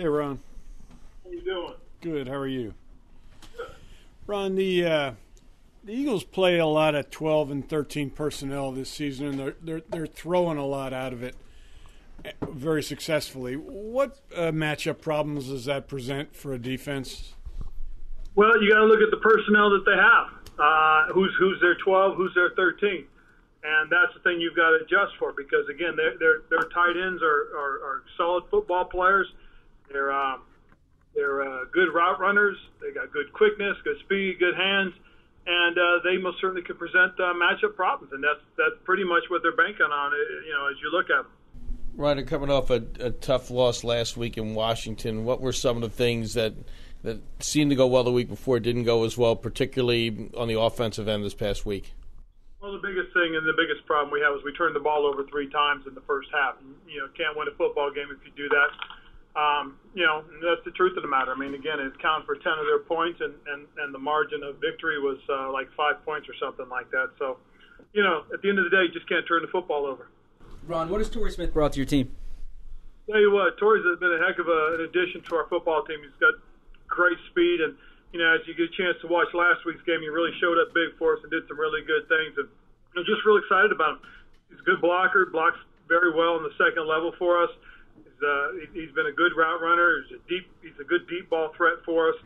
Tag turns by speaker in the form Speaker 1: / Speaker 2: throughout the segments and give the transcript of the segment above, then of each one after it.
Speaker 1: Hey, Ron.
Speaker 2: How you doing?
Speaker 1: Good. How are you? Ron, the uh, the Eagles play a lot of 12 and 13 personnel this season, and they're they're, they're throwing a lot out of it eh, very successfully. What uh, matchup problems does that present for a defense?
Speaker 2: Well, you got to look at the personnel that they have. Uh, who's who's their 12? Who's their 13? And that's the thing you've got to adjust for because again, their their, their tight ends are, are, are solid football players. They're um, they're uh, good route runners. They got good quickness, good speed, good hands, and uh, they most certainly can present uh, matchup problems. And that's that's pretty much what they're banking on. uh, You know, as you look at them.
Speaker 3: Ryder, coming off a, a tough loss last week in Washington, what were some of the things that that seemed to go well the week before didn't go as well, particularly on the offensive end this past week?
Speaker 2: Well, the biggest thing and the biggest problem we have is we turned the ball over three times in the first half. You know, can't win a football game if you do that. Um, you know, that's the truth of the matter. I mean, again, it's counted for 10 of their points, and, and, and the margin of victory was uh, like five points or something like that. So, you know, at the end of the day, you just can't turn the football over.
Speaker 4: Ron, what has Torrey Smith brought to your team?
Speaker 2: Tell you what, Torrey's been a heck of a, an addition to our football team. He's got great speed, and you know, as you get a chance to watch last week's game, he really showed up big for us and did some really good things. And I'm just really excited about him. He's a good blocker, blocks very well in the second level for us. He's, uh, he's been a good route runner. He's a deep, he's a good deep ball threat for us.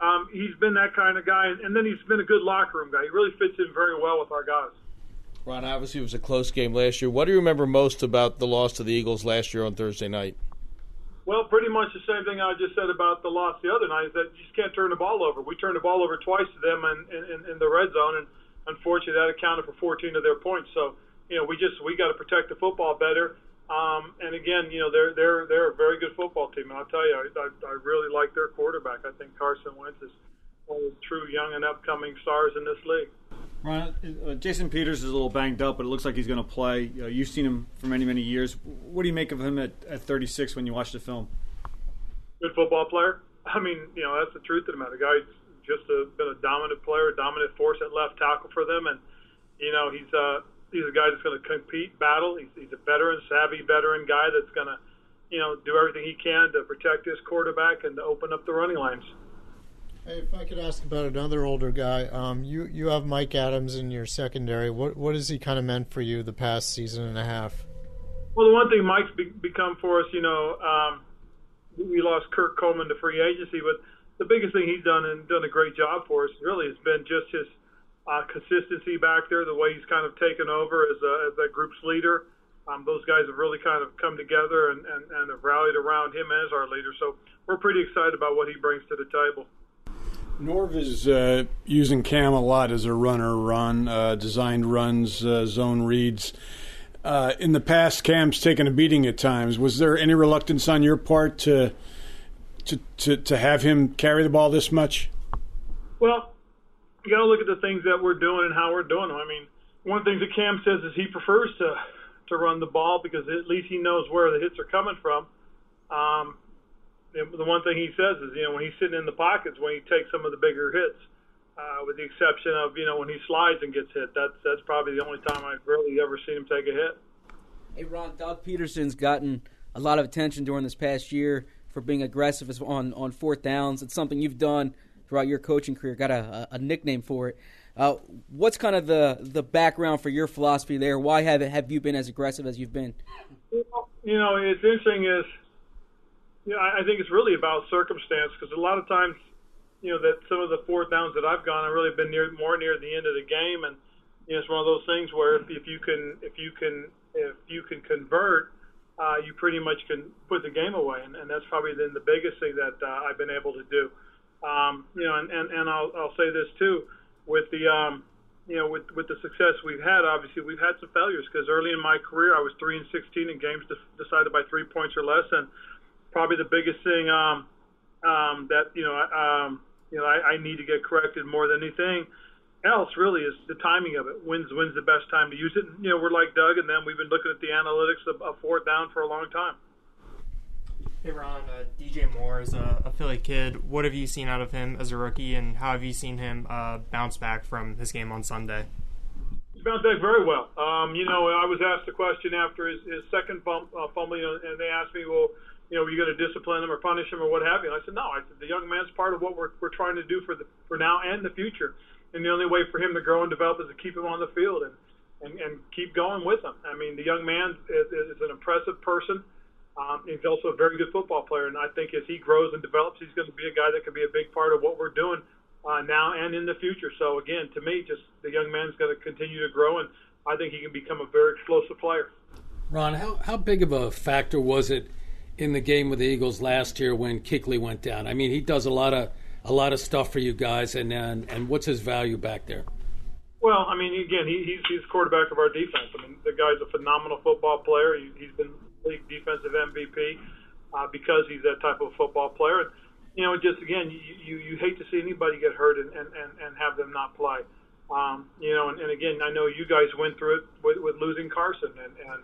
Speaker 2: Um, he's been that kind of guy, and, and then he's been a good locker room guy. He really fits in very well with our guys.
Speaker 3: Ron, obviously it was a close game last year. What do you remember most about the loss to the Eagles last year on Thursday night?
Speaker 2: Well, pretty much the same thing I just said about the loss the other night is that you just can't turn the ball over. We turned the ball over twice to them in, in, in the red zone, and unfortunately that accounted for 14 of their points. So, you know, we just we got to protect the football better. Um, and again, you know, they're they're they're a very good football team. And I'll tell you, I, I, I really like their quarterback. I think Carson Wentz is one of the true young and upcoming stars in this league.
Speaker 5: Ron, uh, Jason Peters is a little banged up, but it looks like he's going to play. Uh, you've seen him for many, many years. What do you make of him at, at 36 when you watch the film?
Speaker 2: Good football player. I mean, you know, that's the truth of the matter. The guy's just a, been a dominant player, a dominant force at left tackle for them, and you know, he's uh, he's a guy that's going to compete, battle. He's, he's a veteran, savvy veteran guy that's going to, you know, do everything he can to protect his quarterback and to open up the running lines.
Speaker 6: Hey, if I could ask about another older guy, um, you you have Mike Adams in your secondary. What what has he kind of meant for you the past season and a half?
Speaker 2: Well, the one thing Mike's be- become for us, you know, um, we lost Kurt Coleman to free agency, but the biggest thing he's done and done a great job for us really has been just his uh, consistency back there, the way he's kind of taken over as, a, as that group's leader. Um, those guys have really kind of come together and, and, and have rallied around him as our leader. So we're pretty excited about what he brings to the table.
Speaker 1: Norv is uh, using Cam a lot as a runner, run, uh, designed runs, uh, zone reads. Uh, in the past, Cam's taken a beating at times. Was there any reluctance on your part to to to, to have him carry the ball this much?
Speaker 2: Well, you got to look at the things that we're doing and how we're doing them. I mean, one things that Cam says is he prefers to to run the ball because at least he knows where the hits are coming from. Um, the one thing he says is, you know, when he's sitting in the pockets, when he takes some of the bigger hits, uh, with the exception of, you know, when he slides and gets hit. That's that's probably the only time I've really ever seen him take a hit.
Speaker 4: Hey, Ron, Doug Pederson's gotten a lot of attention during this past year for being aggressive on on fourth downs. It's something you've done throughout your coaching career. Got a, a nickname for it. Uh, what's kind of the the background for your philosophy there? Why have have you been as aggressive as you've been?
Speaker 2: You know, it's interesting is you know, I think it's really about circumstance because a lot of times, you know, that some of the fourth downs that I've gone, I've really been near more near the end of the game, and you know, it's one of those things where if, if you can, if you can, if you can convert, uh, you pretty much can put the game away, and, and that's probably then the biggest thing that uh, I've been able to do. Um, you know, and, and, and I'll, I'll say this too, with the, um, you know, with with the success we've had, obviously we've had some failures because early in my career I was three and sixteen in games de- decided by three points or less, and probably the biggest thing um, um, that you know um, you know I, I need to get corrected more than anything else really is the timing of it. When's when's the best time to use it? You know, we're like Doug, and then we've been looking at the analytics of, of fourth down for a long time.
Speaker 7: Hey Ron, uh, DJ Moore is a, a Philly kid. What have you seen out of him as a rookie, and how have you seen him uh, bounce back from his game on Sunday?
Speaker 2: He's bounced back very well. Um, you know, I was asked a question after his, his second bump, uh, know, and they asked me, well, you know, are you going to discipline him or punish him or what have you? And I said, no. I said the young man's part of what we're we're trying to do for the for now and the future. And the only way for him to grow and develop is to keep him on the field and and, and keep going with him. I mean, the young man is, is an impressive person. Um, he's also a very good football player, and I think as he grows and develops, he's going to be a guy that can be a big part of what we're doing uh, now and in the future. So again, to me, just the young man's going to continue to grow, and I think he can become a very explosive player.
Speaker 8: Ron, how how big of a factor was it in the game with the Eagles last year when Kuechly went down? I mean, he does a lot of a lot of stuff for you guys, and and, and what's his value back there?
Speaker 2: Well, I mean, again, he, he's he's quarterback of our defense. I mean, the guy's a phenomenal football player. He, he's been league defensive MVP uh, because he's that type of football player. You know, just again, you, you you hate to see anybody get hurt and and and, and have them not play. Um, you know, and, and again, I know you guys went through it with, with losing Carson, and and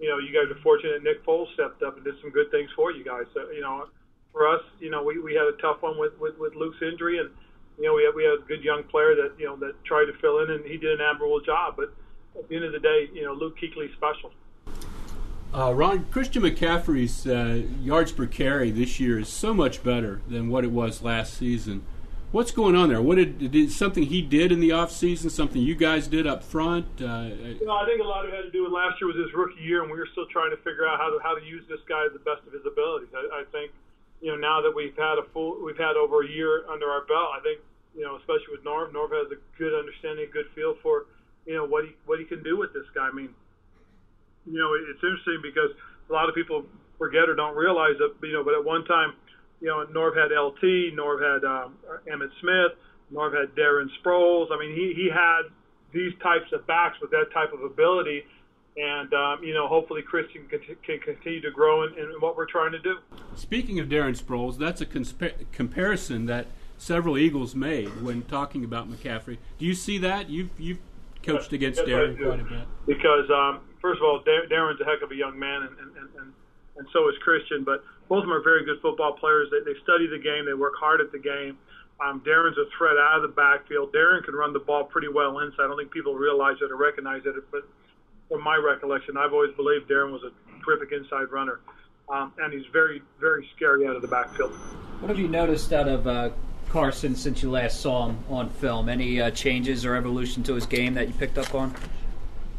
Speaker 2: you know, you guys are fortunate Nick Foles stepped up and did some good things for you guys. So, you know, for us, you know, we, we had a tough one with, with, with Luke's injury, and you know, we had we had a good young player that you know that tried to fill in, and he did an admirable job. But at the end of the day, you know, Luke Kuechly's special.
Speaker 9: Uh, Ron, Christian McCaffrey's uh, yards per carry this year is so much better than what it was last season. What's going on there? What did, did something he did in the off season? Something you guys did up front? Uh,
Speaker 2: you know, I think a lot of it had to do with last year was his rookie year, and we were still trying to figure out how to how to use this guy to the best of his abilities. I, I think, you know, now that we've had a full, we've had over a year under our belt, I think, you know, especially with Norv, Norv has a good understanding, a good feel for, you know, what he what he can do with this guy. I mean, you know, it's interesting because a lot of people forget or don't realize that, you know, but at one time, you know, Norv had LT, Norv had um, Emmitt Smith, Norv had Darren Sproles. I mean, he, he had these types of backs with that type of ability. And, um, you know, hopefully Christian can, can continue to grow in, in, what we're trying to do.
Speaker 9: Speaking of Darren Sproles, that's a consp- comparison that several Eagles made when talking about McCaffrey. Do you see that? You've, you've coached against Darren quite a bit.
Speaker 2: Because, um, first of all, Darren's a heck of a young man, and, and, and, and so is Christian. But both of them are very good football players. They, they study the game, they work hard at the game. Um, Darren's a threat out of the backfield. Darren can run the ball pretty well inside. I don't think people realize it or recognize it, but from my recollection, I've always believed Darren was a terrific inside runner. Um, and he's very, very scary out of the backfield.
Speaker 10: What have you noticed out of uh, Carson since you last saw him on film? Any uh, changes or evolution to his game that you picked up on?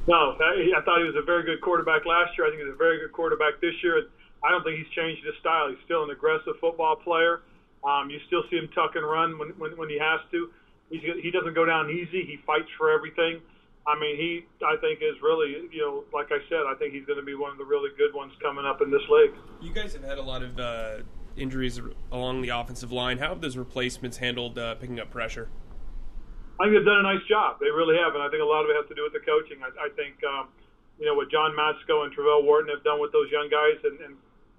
Speaker 2: No, I, I thought he was a very good quarterback last year. I think he's a very good quarterback this year. I don't think he's changed his style. He's still an aggressive football player. Um, you still see him tuck and run when, when, when he has to. He's, he doesn't go down easy. He fights for everything. I mean, he I think is really you know like I said, I think he's going to be one of the really good ones coming up in this league.
Speaker 11: You guys have had a lot of uh, injuries along the offensive line. How have those replacements handled uh, picking up pressure?
Speaker 2: I think they've done a nice job. They really have, and I think a lot of it has to do with the coaching. I, I think, um, you know, what John Matsko and Travelle Wharton have done with those young guys and, and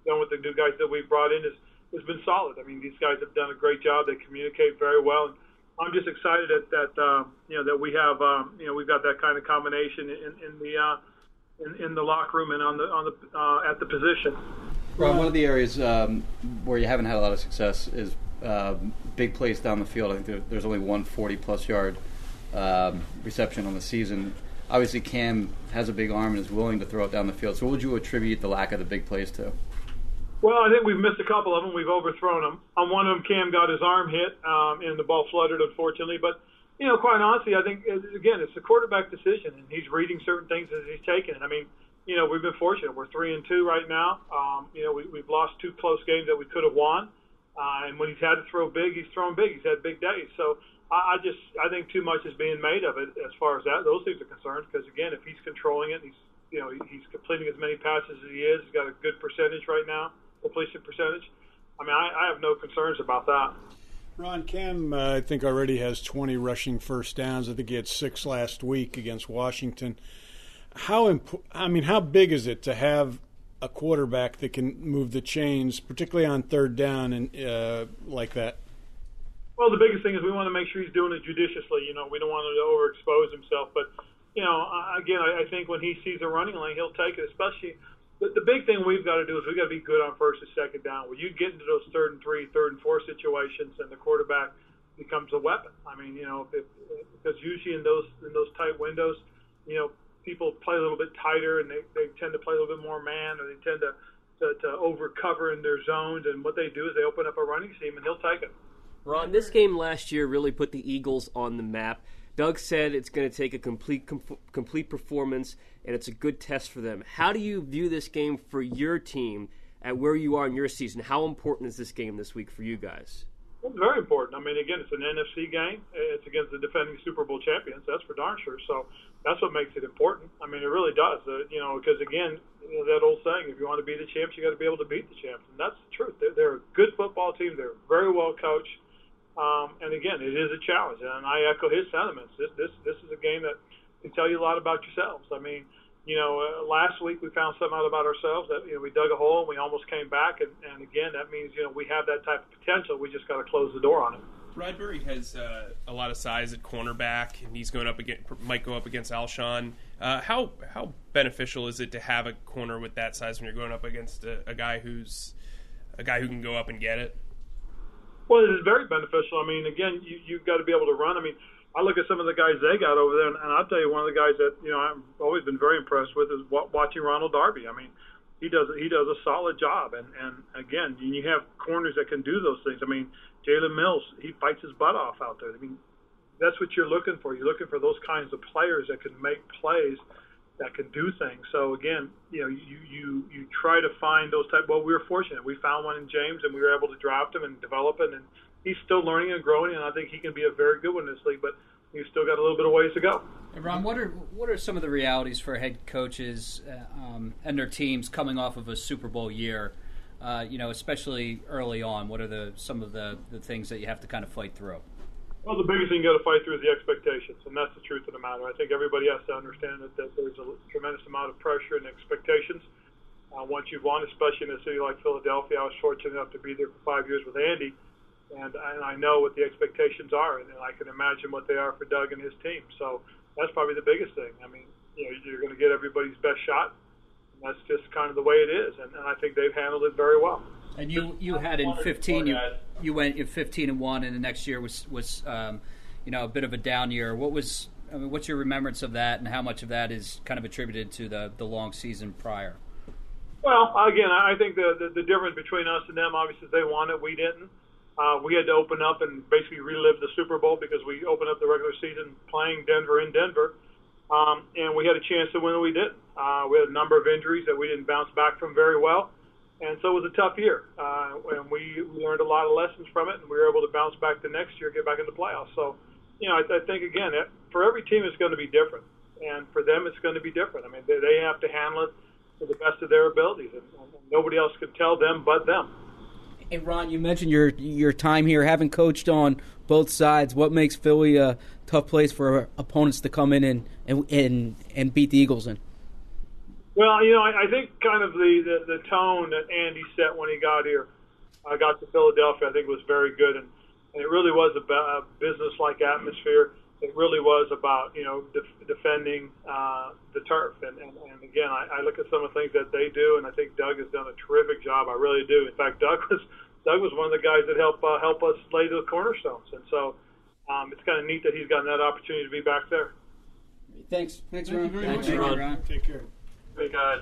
Speaker 2: done with the new guys that we've brought in is has been solid. I mean, these guys have done a great job. They communicate very well. And I'm just excited that that um, you know that we have um, you know we've got that kind of combination in, in the uh, in, in the locker room and on the on the uh, at the position.
Speaker 12: Ron, one of the areas um, where you haven't had a lot of success is uh, big plays down the field. I think there, there's only one 40 plus yard um, reception on the season. Obviously, Cam has a big arm and is willing to throw it down the field. So, what would you attribute the lack of the big plays to?
Speaker 2: Well, I think we've missed a couple of them. We've overthrown them. On one of them, Cam got his arm hit um, and the ball fluttered, unfortunately. But you know, quite honestly, I think again, it's a quarterback decision, and he's reading certain things as he's taking it. I mean, you know, we've been fortunate. We're three and two right now. Um, you know, we, we've lost two close games that we could have won. Uh, and when he's had to throw big, he's thrown big. He's had big days. So I, I just I think too much is being made of it as far as that those things are concerned. Because again, if he's controlling it, he's you know he's completing as many passes as he is. He's got a good percentage right now, completion percentage. I mean, I, I have no concerns about that.
Speaker 1: Ron Cam, uh, I think already has 20 rushing first downs. I think he had six last week against Washington. How imp- I mean, how big is it to have a quarterback that can move the chains, particularly on third down and uh, like that?
Speaker 2: Well, the biggest thing is we want to make sure he's doing it judiciously. You know, we don't want him to overexpose himself. But you know, again, I, I think when he sees a running lane, he'll take it. Especially the, the big thing we've got to do is we've got to be good on first and second down. When you get into those third and three, third and four situations, and the quarterback becomes a weapon. I mean, you know, if, because usually in those in those tight windows, you know, people play a little bit tighter and they, they tend to play a little bit more man or they tend to, to to, to over cover in their zones. And what they do is they open up a running seam, and he'll take it.
Speaker 13: Ron, this game last year really put the Eagles on the map. Doug said it's going to take a complete com- complete performance, and it's a good test for them. How do you view this game for your team at where you are in your season? How important is this game this week for you guys?
Speaker 2: Well, very important. I mean, again, it's an NFC game. It's against the defending Super Bowl champions. That's for darn sure. So that's what makes it important. I mean, it really does. Uh, you know, because again, you know, that old saying, if you want to be the champs, you got to be able to beat the champs, and that's the truth. They're, they're a good football team. They're very well coached. Um, and again, it is a challenge, and I echo his sentiments. This this this is a game that can tell you a lot about yourselves. I mean, you know, uh, last week we found something out about ourselves that you know we dug a hole and we almost came back, and, and again, that means you know we have that type of potential. We just got to close the door on it.
Speaker 11: Bradberry has uh, a lot of size at cornerback, and he's going up against might go up against Alshon. Uh, how how beneficial is it to have a corner with that size when you're going up against a, a guy who's a guy who can go up and get it?
Speaker 2: Well, it is very beneficial. I mean, again, you you've got to be able to run. I mean, I look at some of the guys they got over there, and, and I'll tell you one of the guys that you know I've always been very impressed with is watching Ronald Darby. I mean, he does he does a solid job, and and again, you have corners that can do those things. I mean, Jalen Mills, he fights his butt off out there. I mean, that's what you're looking for. You're looking for those kinds of players that can make plays that can do things. So again, you know, you you you try to find those type. Well, we were fortunate. We found one in James, and we were able to draft him and develop it. And he's still learning and growing, and I think he can be a very good one in this league. But we've still got a little bit of ways to go.
Speaker 10: Hey Ron, what are what are some of the realities for head coaches uh, um, and their teams coming off of a Super Bowl year? Uh, you know, especially early on. What are the some of the, the things that you have to kind of fight through?
Speaker 2: Well, the biggest thing you got to fight through is the expectations, and that's the truth of the matter. I think everybody has to understand that, that there's a tremendous amount of pressure and expectations. Uh, once you've won, especially in a city like Philadelphia, I was fortunate enough to be there for five years with Andy, and, and I know what the expectations are, and, and I can imagine what they are for Doug and his team. So that's probably the biggest thing. I mean, you know, you're going to get everybody's best shot. And that's just kind of the way it is, and, and I think they've handled it very well.
Speaker 10: And you, you had in 15, you, you went in 15 and one, and the next year was was um, you know a bit of a down year. What was I mean, what's your remembrance of that, and how much of that is kind of attributed to the the long season prior?
Speaker 2: Well, again, I think the the, the difference between us and them, obviously, they won it, we didn't. Uh, we had to open up and basically relive the Super Bowl because we opened up the regular season playing Denver in Denver, um, and we had a chance to win, we didn't. Uh, we had a number of injuries that we didn't bounce back from very well and so it was a tough year. Uh, and we, learned a lot of lessons from it, and we were able to bounce back the next year, get back in the playoffs. So, you know, I, I think again, for every team, it's going to be different, and for them, it's going to be different. I mean, they, they have to handle it to the best of their abilities, and, and nobody else could tell them but them.
Speaker 4: Hey Ron, you mentioned your your time here, having coached on both sides. What makes Philly a tough place for opponents to come in and and and, and beat the Eagles in?
Speaker 2: Well, you know, I, I think kind of the, the the tone that Andy set when he got here, uh, got to Philadelphia, I think was very good, and, and it really was a, a business-like atmosphere. It really was about you know def- defending uh, the turf, and, and, and again, I, I look at some of the things that they do, and I think Doug has done a terrific job. I really do. In fact, Doug was Doug was one of the guys that helped uh, help us lay the cornerstones, and so um, it's kind of neat that he's gotten that opportunity to be back there.
Speaker 4: Thanks. Thanks,
Speaker 8: Thank
Speaker 4: Ron.
Speaker 8: you very
Speaker 4: Thanks,
Speaker 8: much.
Speaker 4: Ron.
Speaker 8: Ron.
Speaker 9: Take care.
Speaker 2: Hey guys.